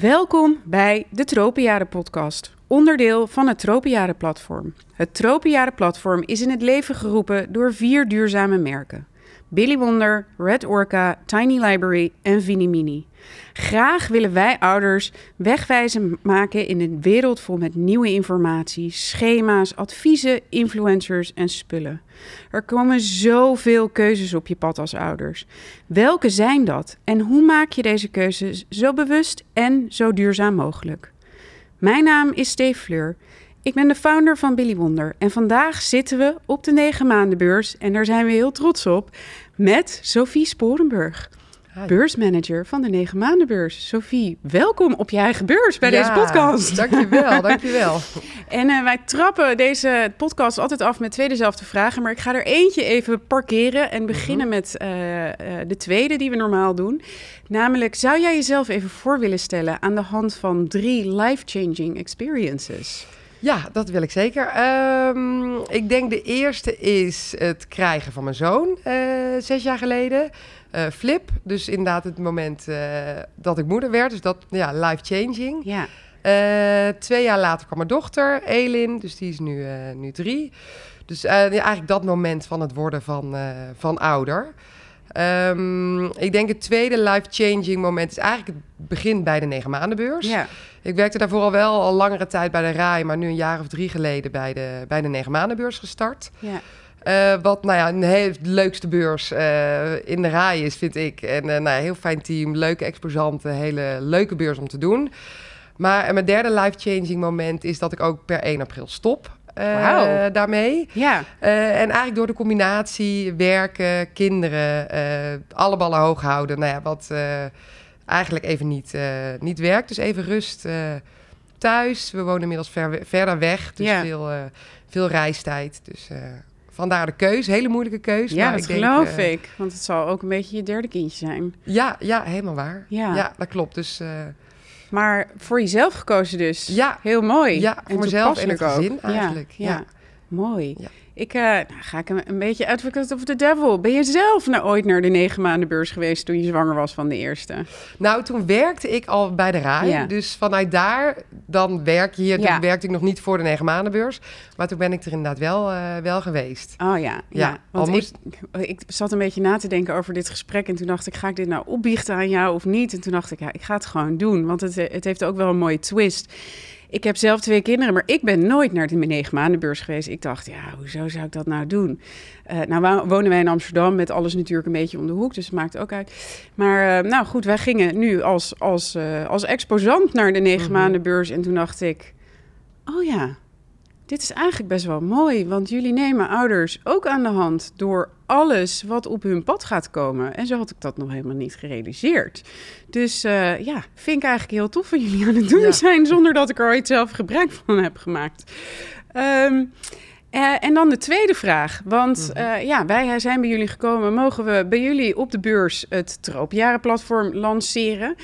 Welkom bij de Tropenjaren podcast, onderdeel van het Tropenjaren platform. Het Tropenjaren platform is in het leven geroepen door vier duurzame merken. Billy Wonder, Red Orca, Tiny Library en Vinimini. Graag willen wij ouders wegwijzen maken in een wereld vol met nieuwe informatie, schema's, adviezen, influencers en spullen. Er komen zoveel keuzes op je pad als ouders. Welke zijn dat en hoe maak je deze keuzes zo bewust en zo duurzaam mogelijk? Mijn naam is Steve Fleur. Ik ben de founder van Billy Wonder en vandaag zitten we op de 9 maandenbeurs en daar zijn we heel trots op met Sophie Sporenburg. Beursmanager van de 9 maandenbeurs. Sophie, welkom op je eigen beurs bij deze podcast. Dankjewel, dankjewel. en uh, wij trappen deze podcast altijd af met twee dezelfde vragen, maar ik ga er eentje even parkeren en beginnen -hmm. met uh, uh, de tweede die we normaal doen. Namelijk, zou jij jezelf even voor willen stellen aan de hand van drie life-changing experiences? Ja, dat wil ik zeker. Um, ik denk de eerste is het krijgen van mijn zoon, uh, zes jaar geleden. Uh, Flip, dus inderdaad het moment uh, dat ik moeder werd. Dus dat, ja, life-changing. Ja. twee jaar later kwam mijn dochter, Elin, dus die is nu, nu drie. Dus ja, eigenlijk dat moment van het worden van, van ouder. Um, ik denk het tweede life-changing moment is eigenlijk het begin bij de negen maandenbeurs. Ja. Ik werkte daarvoor al wel al langere tijd bij de RAI, maar nu een jaar of drie geleden bij de, bij de negen maandenbeurs gestart. Ja. Uh, wat nou ja, een heel leukste beurs uh, in de RAI is, vind ik. En uh, nou ja, heel fijn team, leuke exposanten, hele leuke beurs om te doen. Maar mijn derde life-changing moment is dat ik ook per 1 april stop. Wow. daarmee. Ja. Uh, en eigenlijk door de combinatie werken, kinderen, uh, alle ballen hoog houden. Nou ja, wat eigenlijk even niet, niet werkt. Dus even rust thuis. We wonen inmiddels ver, verder weg, dus Ja. veel, veel reistijd. Dus vandaar de keuze, hele moeilijke keuze. Ja, maar dat ik denk, geloof eh, ik. Want het zal ook een beetje je derde kindje zijn. Ja, ja, helemaal waar. Ja. Ja, dat klopt. Dus eh, Maar voor jezelf gekozen dus. Ja. Heel mooi. Ja, voor mezelf en het gezin eigenlijk, Ja, ja. ja. mooi. Ja. Ik uh, nou, ga ik een, een beetje advocate of the devil. Ben je zelf nou ooit naar de negen maanden beurs geweest toen je zwanger was van de eerste? Nou, toen werkte ik al bij de RAI. Ja. Dus vanuit daar, dan werk je hier. Ja. Werkte ik nog niet voor de negen maandenbeurs. Maar toen ben ik er inderdaad wel, eh, wel geweest. Oh ja, ja. Ja, Want moest- ik, ik zat een beetje na te denken over dit gesprek. En toen dacht ik, ga ik dit nou opbiechten aan jou of niet? En toen dacht ik, ja, ik ga het gewoon doen. Want het, het heeft ook wel een mooie twist. Ik heb zelf twee kinderen, maar ik ben nooit naar de negen maandenbeurs geweest. Ik dacht, ja, hoezo zou ik dat nou doen? Eh, nou wonen wij in Amsterdam met alles natuurlijk een beetje om de hoek, dus het maakt ook uit. Maar eh, nou goed, wij gingen nu als, als, eh, als exposant naar de negen Mhm. maandenbeurs. En toen dacht ik, oh ja, dit is eigenlijk best wel mooi, want jullie nemen ouders ook aan de hand door alles wat op hun pad gaat komen. En zo had ik dat nog helemaal niet gerealiseerd. Dus eh, ja, vind ik eigenlijk heel tof wat jullie aan het doen Ja. zijn, zonder dat ik er ooit zelf gebruik van heb gemaakt. Ehm, eh, en dan de tweede vraag. Want Mhm. eh, ja, wij zijn bij jullie gekomen. Mogen we bij jullie op de beurs het Tropenjarenplatform lanceren?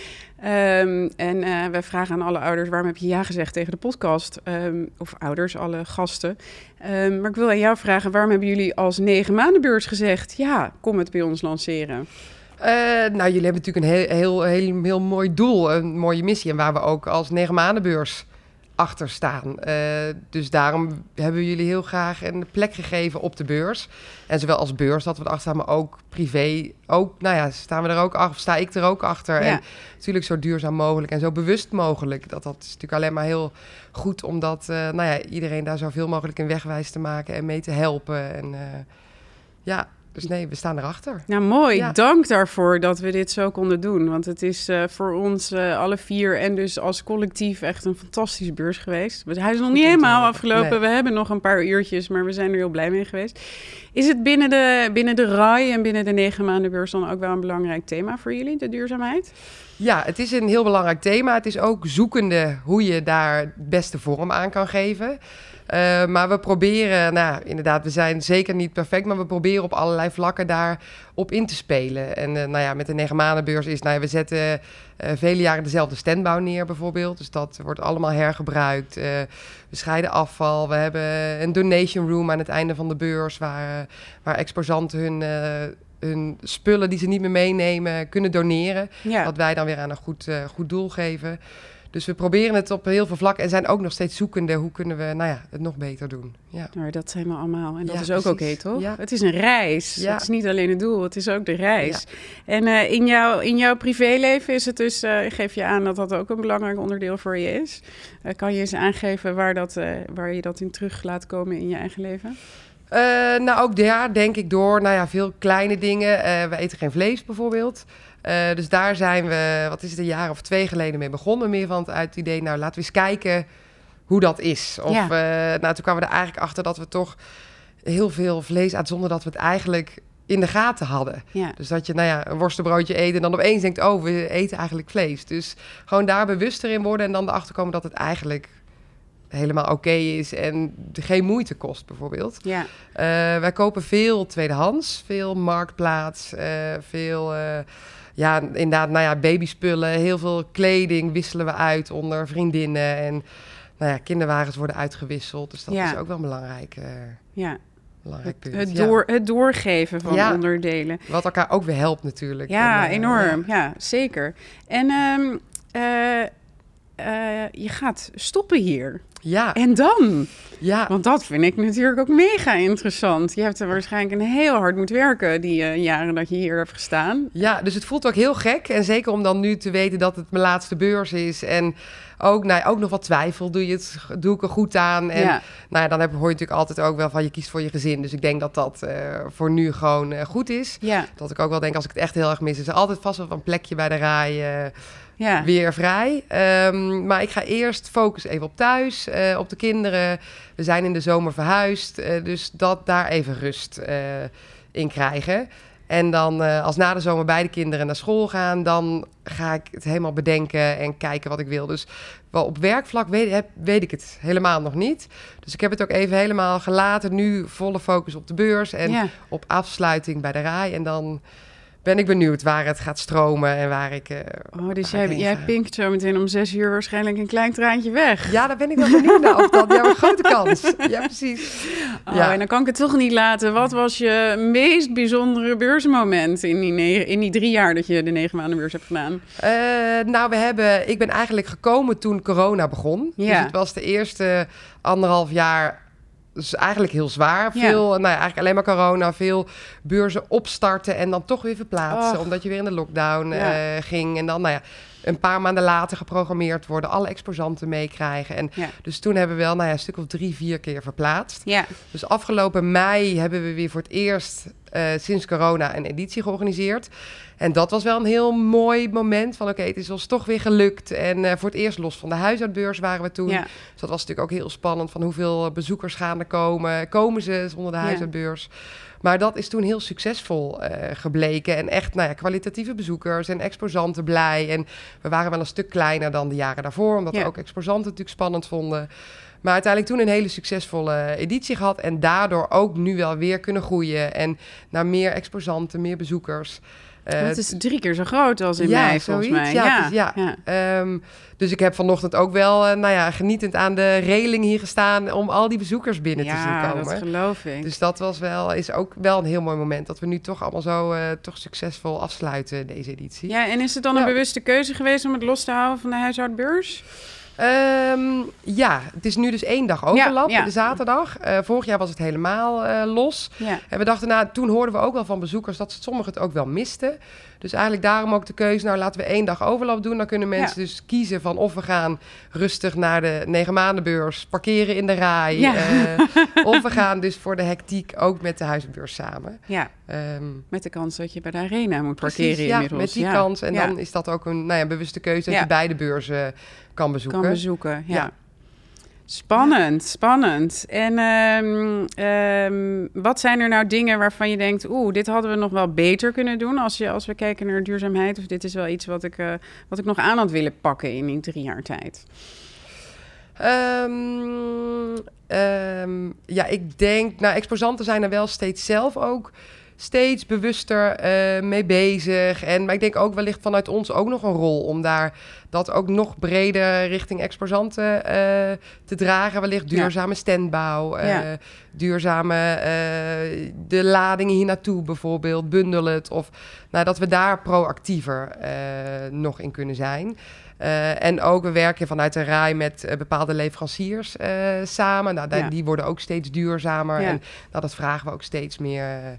Ehm, en eh, wij vragen aan alle ouders: waarom heb je ja gezegd tegen de podcast? Ehm, of ouders, alle gasten. Ehm, maar ik wil aan jou vragen: waarom hebben jullie als negen maandenbeurs gezegd? Ja, kom het bij ons lanceren. Eh, nou, jullie hebben natuurlijk een heel, heel, heel, heel mooi doel, een mooie missie. En waar we ook als negen maandenbeurs achter staan. Eh, dus daarom hebben we jullie heel graag een plek gegeven op de beurs. En zowel als beurs dat we erachter staan, maar ook privé. Ook, nou ja, staan we er ook achter, sta ik er ook achter. Ja. En natuurlijk zo duurzaam mogelijk en zo bewust mogelijk. Dat, dat is natuurlijk alleen maar heel goed, omdat eh, nou ja, iedereen daar zoveel mogelijk in wegwijs te maken en mee te helpen. En eh, ja, dus nee, we staan erachter. Nou, mooi. Ja. Dank daarvoor dat we dit zo konden doen. Want het is eh, voor ons eh, alle vier en dus als collectief echt een fantastische beurs geweest. Hij is nog Goed niet helemaal afgelopen. Nee. We hebben nog een paar uurtjes, maar we zijn er heel blij mee geweest. Is het binnen de, binnen de RAI en binnen de negen maanden beurs dan ook wel een belangrijk thema voor jullie, de duurzaamheid? Ja, het is een heel belangrijk thema. Het is ook zoekende hoe je daar beste vorm aan kan geven. Eh, maar we proberen, nou inderdaad, we zijn zeker niet perfect, maar we proberen op allerlei vlakken daar op in te spelen. En eh, nou ja, met de negen maandenbeurs is, nou ja, we zetten eh, vele jaren dezelfde standbouw neer bijvoorbeeld. Dus dat wordt allemaal hergebruikt. We scheiden afval. We hebben een donation room aan het einde van de beurs waar, waar exposanten hun... hun spullen die ze niet meer meenemen kunnen doneren. Ja. Wat wij dan weer aan een goed, goed doel geven. Dus we proberen het op heel veel vlakken en zijn ook nog steeds zoekende hoe kunnen we nou ja, het nog beter doen. Ja. Maar dat zijn we allemaal. En dat Ja, is ook oké, toch? Ja. Het is een reis. Ja. Het is niet alleen het doel, het is ook de reis. En eh, in, jouw, in jouw privéleven is het dus, eh, geef je aan dat dat ook een belangrijk onderdeel voor je is. Eh, kan je eens aangeven waar, dat, waar je dat in terug laat komen in je eigen leven? Nou, ook daar denk ik door, nou ja, veel kleine dingen. We eten geen vlees bijvoorbeeld. Eh, dus daar zijn we, wat is het, een jaar of twee geleden mee begonnen. Meer van het, uit het idee, nou laten we eens kijken hoe dat is. Of, Ja. eh, nou, toen kwamen we er eigenlijk achter dat we toch heel veel vlees aten zonder dat we het eigenlijk in de gaten hadden. Ja. Dus dat je, nou ja, een worstenbroodje eet en dan opeens denkt, oh, we eten eigenlijk vlees. Dus gewoon daar bewuster in worden en dan erachter komen dat het eigenlijk helemaal oké is en geen moeite kost bijvoorbeeld. Ja. Eh, wij kopen veel tweedehands, veel marktplaats, veel, ja, inderdaad, nou ja, babyspullen, heel veel kleding wisselen we uit onder vriendinnen en, nou ja, kinderwagens worden uitgewisseld. Dus dat Ja. is ook wel een belangrijk, eh, ja. belangrijk Het, punt. het, ja. door, het doorgeven van Ja. onderdelen. Wat elkaar ook weer helpt natuurlijk. Ja, En, eh, enorm. Ja. zeker. En ehm, eh, eh, je gaat stoppen hier. Ja, En dan? ja, Want dat vind ik natuurlijk ook mega interessant. Je hebt er waarschijnlijk een heel hard moeten werken die eh, jaren dat je hier hebt gestaan. Ja, dus het voelt ook heel gek. En zeker om dan nu te weten dat het mijn laatste beurs is. En ook, nou, ook nog wat twijfel. Doe, je het, doe ik er goed aan? En ja. nou ja, dan heb, hoor je natuurlijk altijd ook wel van je kiest voor je gezin. Dus ik denk dat dat eh, voor nu gewoon eh, goed is. Ja, Dat ik ook wel denk, als ik het echt heel erg mis, is er altijd vast wel een plekje bij de rij eh, ja. weer vrij. Ehm, maar ik ga eerst focussen even op thuis, op de kinderen. We zijn in de zomer verhuisd, dus dat daar even rust in krijgen. En dan eh, als na de zomer beide kinderen naar school gaan, dan ga ik het helemaal bedenken en kijken wat ik wil. Dus wel op werkvlak weet, heb, weet ik het helemaal nog niet. Dus ik heb het ook even helemaal gelaten. Nu volle focus op de beurs en ja. op afsluiting bij de RAI. En dan ben ik benieuwd waar het gaat stromen en waar ik... eh, Oh, dus jij, jij pinkt zo meteen om zes uur waarschijnlijk een klein traantje weg. Ja, daar ben ik wel benieuwd naar. Of dat, ja, een grote kans. Ja, precies. Oh, Ja. en dan kan ik het toch niet laten. Wat was je meest bijzondere beursmoment in die, negen- in die drie jaar dat je de negen maanden beurs hebt gedaan? Eh, nou, we hebben, ik ben eigenlijk gekomen toen corona begon. Dus het was de eerste anderhalf jaar dus eigenlijk heel zwaar. Ja. Veel, nou ja, eigenlijk alleen maar corona. Veel beurzen opstarten en dan toch weer verplaatsen. Och. Omdat je weer in de lockdown Ja. eh, ging. En dan, nou ja, een paar maanden later geprogrammeerd worden. Alle exposanten meekrijgen. En dus toen hebben we wel nou ja, een stuk of drie, vier keer verplaatst. Dus afgelopen mei hebben we weer voor het eerst eh, sinds corona een editie georganiseerd. En dat was wel een heel mooi moment van oké, het is ons toch weer gelukt. En eh, voor het eerst los van de huisuitbeurs waren we toen. ja. Dus dat was natuurlijk ook heel spannend van hoeveel bezoekers gaan er komen. Komen ze zonder de Ja. Maar dat is toen heel succesvol eh, gebleken. En echt nou ja, kwalitatieve bezoekers en exposanten blij. En we waren wel een stuk kleiner dan de jaren daarvoor. Omdat Ja. we ook exposanten natuurlijk spannend vonden. Maar uiteindelijk toen een hele succesvolle editie gehad. En daardoor ook nu wel weer kunnen groeien. En naar meer exposanten, meer bezoekers. Eh, het is drie keer zo groot als in ja, mei, volgens zoiets. mij. Ja, Ja, is- ja. ja. Ehm, dus ik heb vanochtend ook wel, eh, nou ja, genietend aan de reling hier gestaan om al die bezoekers binnen te zien Ja, komen. dat geloof ik. Dus dat was wel, is ook wel een heel mooi moment dat we nu toch allemaal zo eh, toch succesvol afsluiten deze editie. Ja, en is het dan een bewuste keuze geweest om het los te houden van de huishoudbeurs? Ehm, ja, het is nu dus één dag overlap, Ja, ja. de zaterdag. Eh, vorig jaar was het helemaal eh, los. Ja. En we dachten, nou, toen hoorden we ook wel van bezoekers dat sommigen het ook wel misten. Dus eigenlijk daarom ook de keuze, nou laten we één dag overlap doen. Dan kunnen mensen dus kiezen van of we gaan rustig naar de negen maandenbeurs, parkeren in de rij. Ja. eh, of we gaan dus voor de hectiek ook met de huisbeurs samen. ja, Ehm, met de kans dat je bij de arena moet precies, parkeren ja, inmiddels. met die kans. En dan is dat ook een nou ja, bewuste keuze dat je beide beurzen kan bezoeken. kan bezoeken. Ja. Spannend, spannend. En ehm, ehm, wat zijn er nou dingen waarvan je denkt, oeh, dit hadden we nog wel beter kunnen doen als, je, als we kijken naar duurzaamheid? Of dit is wel iets wat ik, eh, wat ik nog aan had willen pakken in die drie jaar tijd? Ehm, ja, ik denk, nou, exposanten zijn er wel steeds zelf ook steeds bewuster eh, mee bezig. En, maar ik denk ook wellicht vanuit ons ook nog een rol om daar dat ook nog breder richting exposanten eh, te dragen. Wellicht duurzame standbouw, eh, Ja. duurzame de ladingen hier naartoe bijvoorbeeld, bundel het. Of nou, dat we daar proactiever nog in kunnen zijn. En ook, we werken vanuit de RAI met bepaalde leveranciers samen. Nou, Ja. Die worden ook steeds duurzamer. Ja. En nou, dat vragen we ook steeds meer,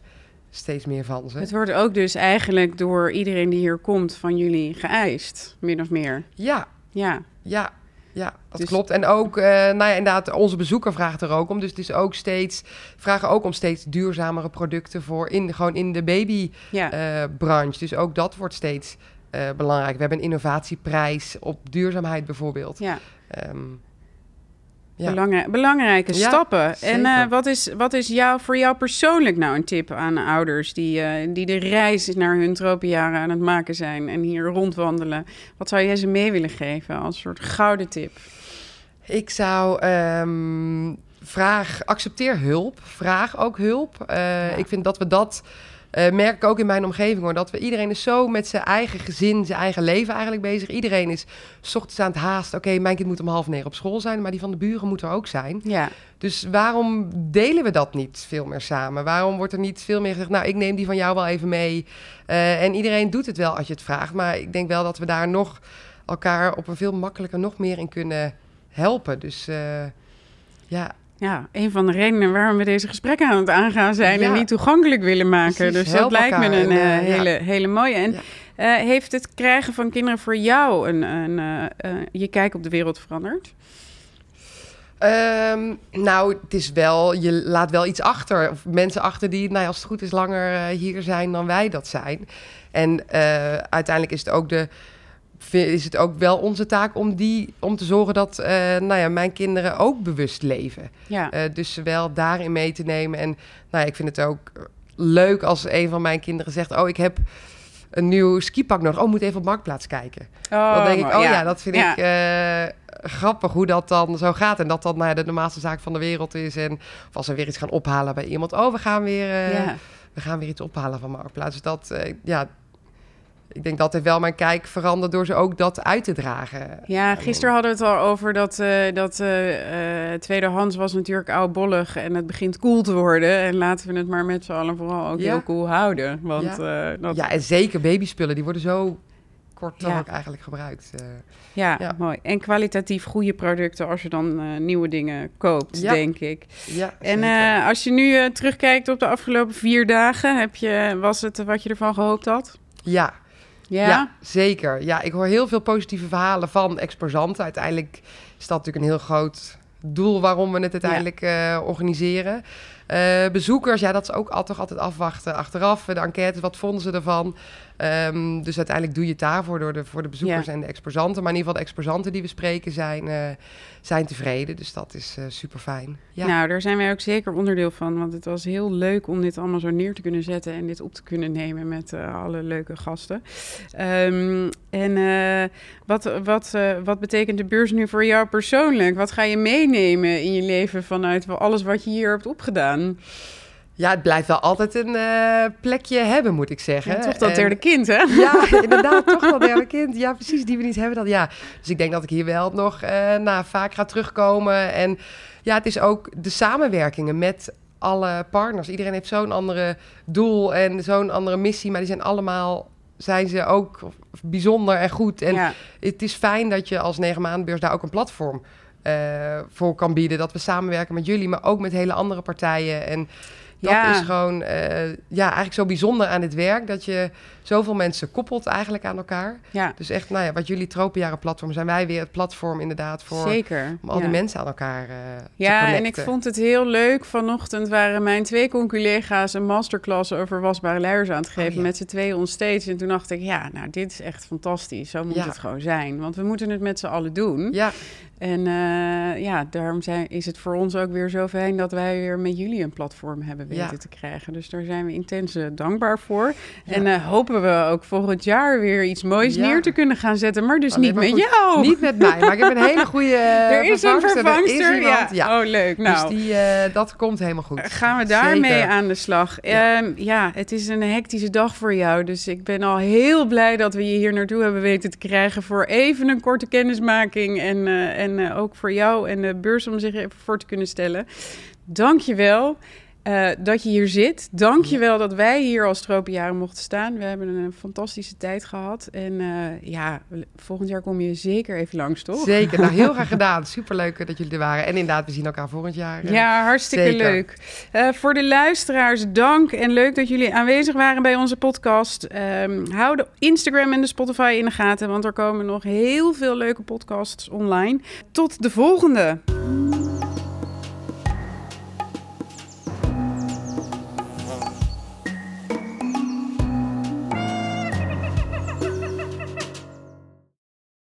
steeds meer van ze. Het wordt ook dus eigenlijk door iedereen die hier komt van jullie geëist, min of meer. Ja, Ja, ja, ja, dat Dus- klopt. En ook, eh, nou ja, inderdaad, onze bezoeker vraagt er ook om. Dus het is ook steeds, vragen ook om steeds duurzamere producten voor in, gewoon in de babybranche. ja. dus ook dat wordt steeds eh, belangrijk. We hebben een innovatieprijs op duurzaamheid bijvoorbeeld. ja. Ehm, ja. Belangrij- belangrijke stappen. En eh, wat is, wat is jou, voor jou persoonlijk nou een tip aan ouders die, eh, die de reis naar hun tropenjaren aan het maken zijn en hier rondwandelen? Wat zou jij ze mee willen geven als soort gouden tip? Ik zou ehm, vraag, accepteer hulp. Vraag ook hulp. Eh, Ik vind dat we dat eh, merk ik ook in mijn omgeving hoor. Dat we iedereen is zo met zijn eigen gezin, zijn eigen leven eigenlijk bezig. Iedereen is 's ochtends aan het haast. Oké, mijn kind moet om half negen op school zijn, maar die van de buren moet er ook zijn. Ja, Dus waarom delen we dat niet veel meer samen? Waarom wordt er niet veel meer gezegd, nou, ik neem die van jou wel even mee. Eh, en iedereen doet het wel als je het vraagt. Maar ik denk wel dat we daar nog elkaar op een veel makkelijker, nog meer in kunnen helpen. Dus eh, ja, ja, een van de redenen waarom we deze gesprekken aan het aangaan zijn en niet toegankelijk willen maken. Precies, dus dat lijkt me een en, eh, eh, ja. hele, hele mooie. En Ja. eh, heeft het krijgen van kinderen voor jou een, een je kijk op de wereld veranderd? Ehm, nou, het is wel, je laat wel iets achter. Of mensen achter die, nou ja, als het goed is, langer hier zijn dan wij dat zijn. En uiteindelijk is het ook de. Is het ook wel onze taak om, die, om te zorgen dat eh, nou ja, mijn kinderen ook bewust leven. Ja, Eh, dus ze wel daarin mee te nemen. En nou ja, ik vind het ook leuk als een van mijn kinderen zegt: Oh, ik heb een nieuw skipak nodig. Oh, moet even op Marktplaats kijken. dan denk ik, oh ja, dat vind Ja. ik eh, grappig hoe dat dan zo gaat. En dat dat nou ja, de normaalste zaak van de wereld is. En of als we weer iets gaan ophalen bij iemand. Oh, we gaan weer, ja. we gaan weer iets ophalen van Marktplaats. Dus dat, ja, ik denk dat heeft wel mijn kijk veranderd door ze ook dat uit te dragen. Ja, gisteren hadden we het al over dat, eh, dat eh, tweedehands was natuurlijk oudbollig en het begint cool te worden. En laten we het maar met z'n allen vooral ook Ja. heel cool houden. Want dat, Ja, en zeker babyspullen, die worden zo kort Ja. ook eigenlijk gebruikt. ja, ja. mooi. En kwalitatief goede producten als je dan nieuwe dingen koopt, Ja. denk ik. ja, En als je nu terugkijkt op de afgelopen vier dagen, heb je, was het wat je ervan gehoopt had? ja, Ja? Ja? zeker. Ja, ik hoor heel veel positieve verhalen van exposanten. Uiteindelijk is dat natuurlijk een heel groot doel waarom we het uiteindelijk eh, organiseren. Eh, bezoekers, ja, dat is ook al, toch altijd afwachten achteraf. De enquêtes, wat vonden ze ervan? Ehm, dus uiteindelijk doe je het daarvoor door de, voor de bezoekers Ja. en de exposanten. Maar in ieder geval de exposanten die we spreken zijn, eh, zijn tevreden. Dus dat is super fijn. Ja. Nou, daar zijn wij ook zeker onderdeel van. Want het was heel leuk om dit allemaal zo neer te kunnen zetten en dit op te kunnen nemen met eh, alle leuke gasten. Ehm, en eh, wat, wat, eh, wat betekent de beurs nu voor jou persoonlijk? Wat ga je meenemen in je leven vanuit alles wat je hier hebt opgedaan? Ja, het blijft wel altijd een eh, plekje hebben, moet ik zeggen. Ja, toch dat En- derde kind, hè? Ja, inderdaad, toch wel derde kind. Ja, precies, die we niet hebben. Dat, ja. Dus ik denk dat ik hier wel nog eh, nou, vaak ga terugkomen. En ja, het is ook de samenwerkingen met alle partners. Iedereen heeft zo'n andere doel en zo'n andere missie, maar die zijn allemaal zijn ze ook bijzonder en goed. En ja. het is fijn dat je als negen maandenbeurs daar ook een platform eh, voor kan bieden. Dat we samenwerken met jullie, maar ook met hele andere partijen. En dat Ja. is gewoon eh, ja, eigenlijk zo bijzonder aan dit werk. Dat je zoveel mensen koppelt eigenlijk aan elkaar. ja, Dus echt, nou ja, wat jullie Tropenjaren platform zijn wij weer het platform inderdaad voor zeker. om al ja. die mensen aan elkaar eh te Ja, en ik vond het heel leuk. Vanochtend waren mijn twee conculega's een masterclass over wasbare luiers aan het geven. Oh, ja. Met z'n tweeën onstage. En toen dacht ik, ja, nou, dit is echt fantastisch. Zo moet Ja. het gewoon zijn. Want we moeten het met z'n allen doen. Ja, En uh, ja, daarom zijn, is het voor ons ook weer zo fijn dat wij weer met jullie een platform hebben weten ja. te krijgen. Dus daar zijn we intens dankbaar voor. Ja. En uh, hopen we ook volgend jaar weer iets moois neer te kunnen gaan zetten. Maar dus niet met jou. Niet met mij, maar ik heb een hele goede Er is een vervangster. ja. Oh, leuk. Nou, dus die, dat komt helemaal goed. Gaan we daarmee aan de slag. Ja. Um, ja, het is een hectische dag voor jou. Dus ik ben al heel blij dat we je hier naartoe hebben weten te krijgen voor even een korte kennismaking. En, uh, en ook voor jou en de beurs om zich even voor te kunnen stellen. Dank je wel. Uh, dat je hier zit. Dank je wel dat wij hier als tropenjaren mochten staan. We hebben een fantastische tijd gehad. En uh, ja, volgend jaar kom je zeker even langs, toch? Zeker, nou heel graag gedaan. Superleuk dat jullie er waren. En inderdaad, we zien elkaar volgend jaar. Uh, ja, hartstikke zeker. leuk. voor de luisteraars, dank en leuk dat jullie aanwezig waren bij onze podcast. Um, hou de Instagram en de Spotify in de gaten, want er komen nog heel veel leuke podcasts online. Tot de volgende!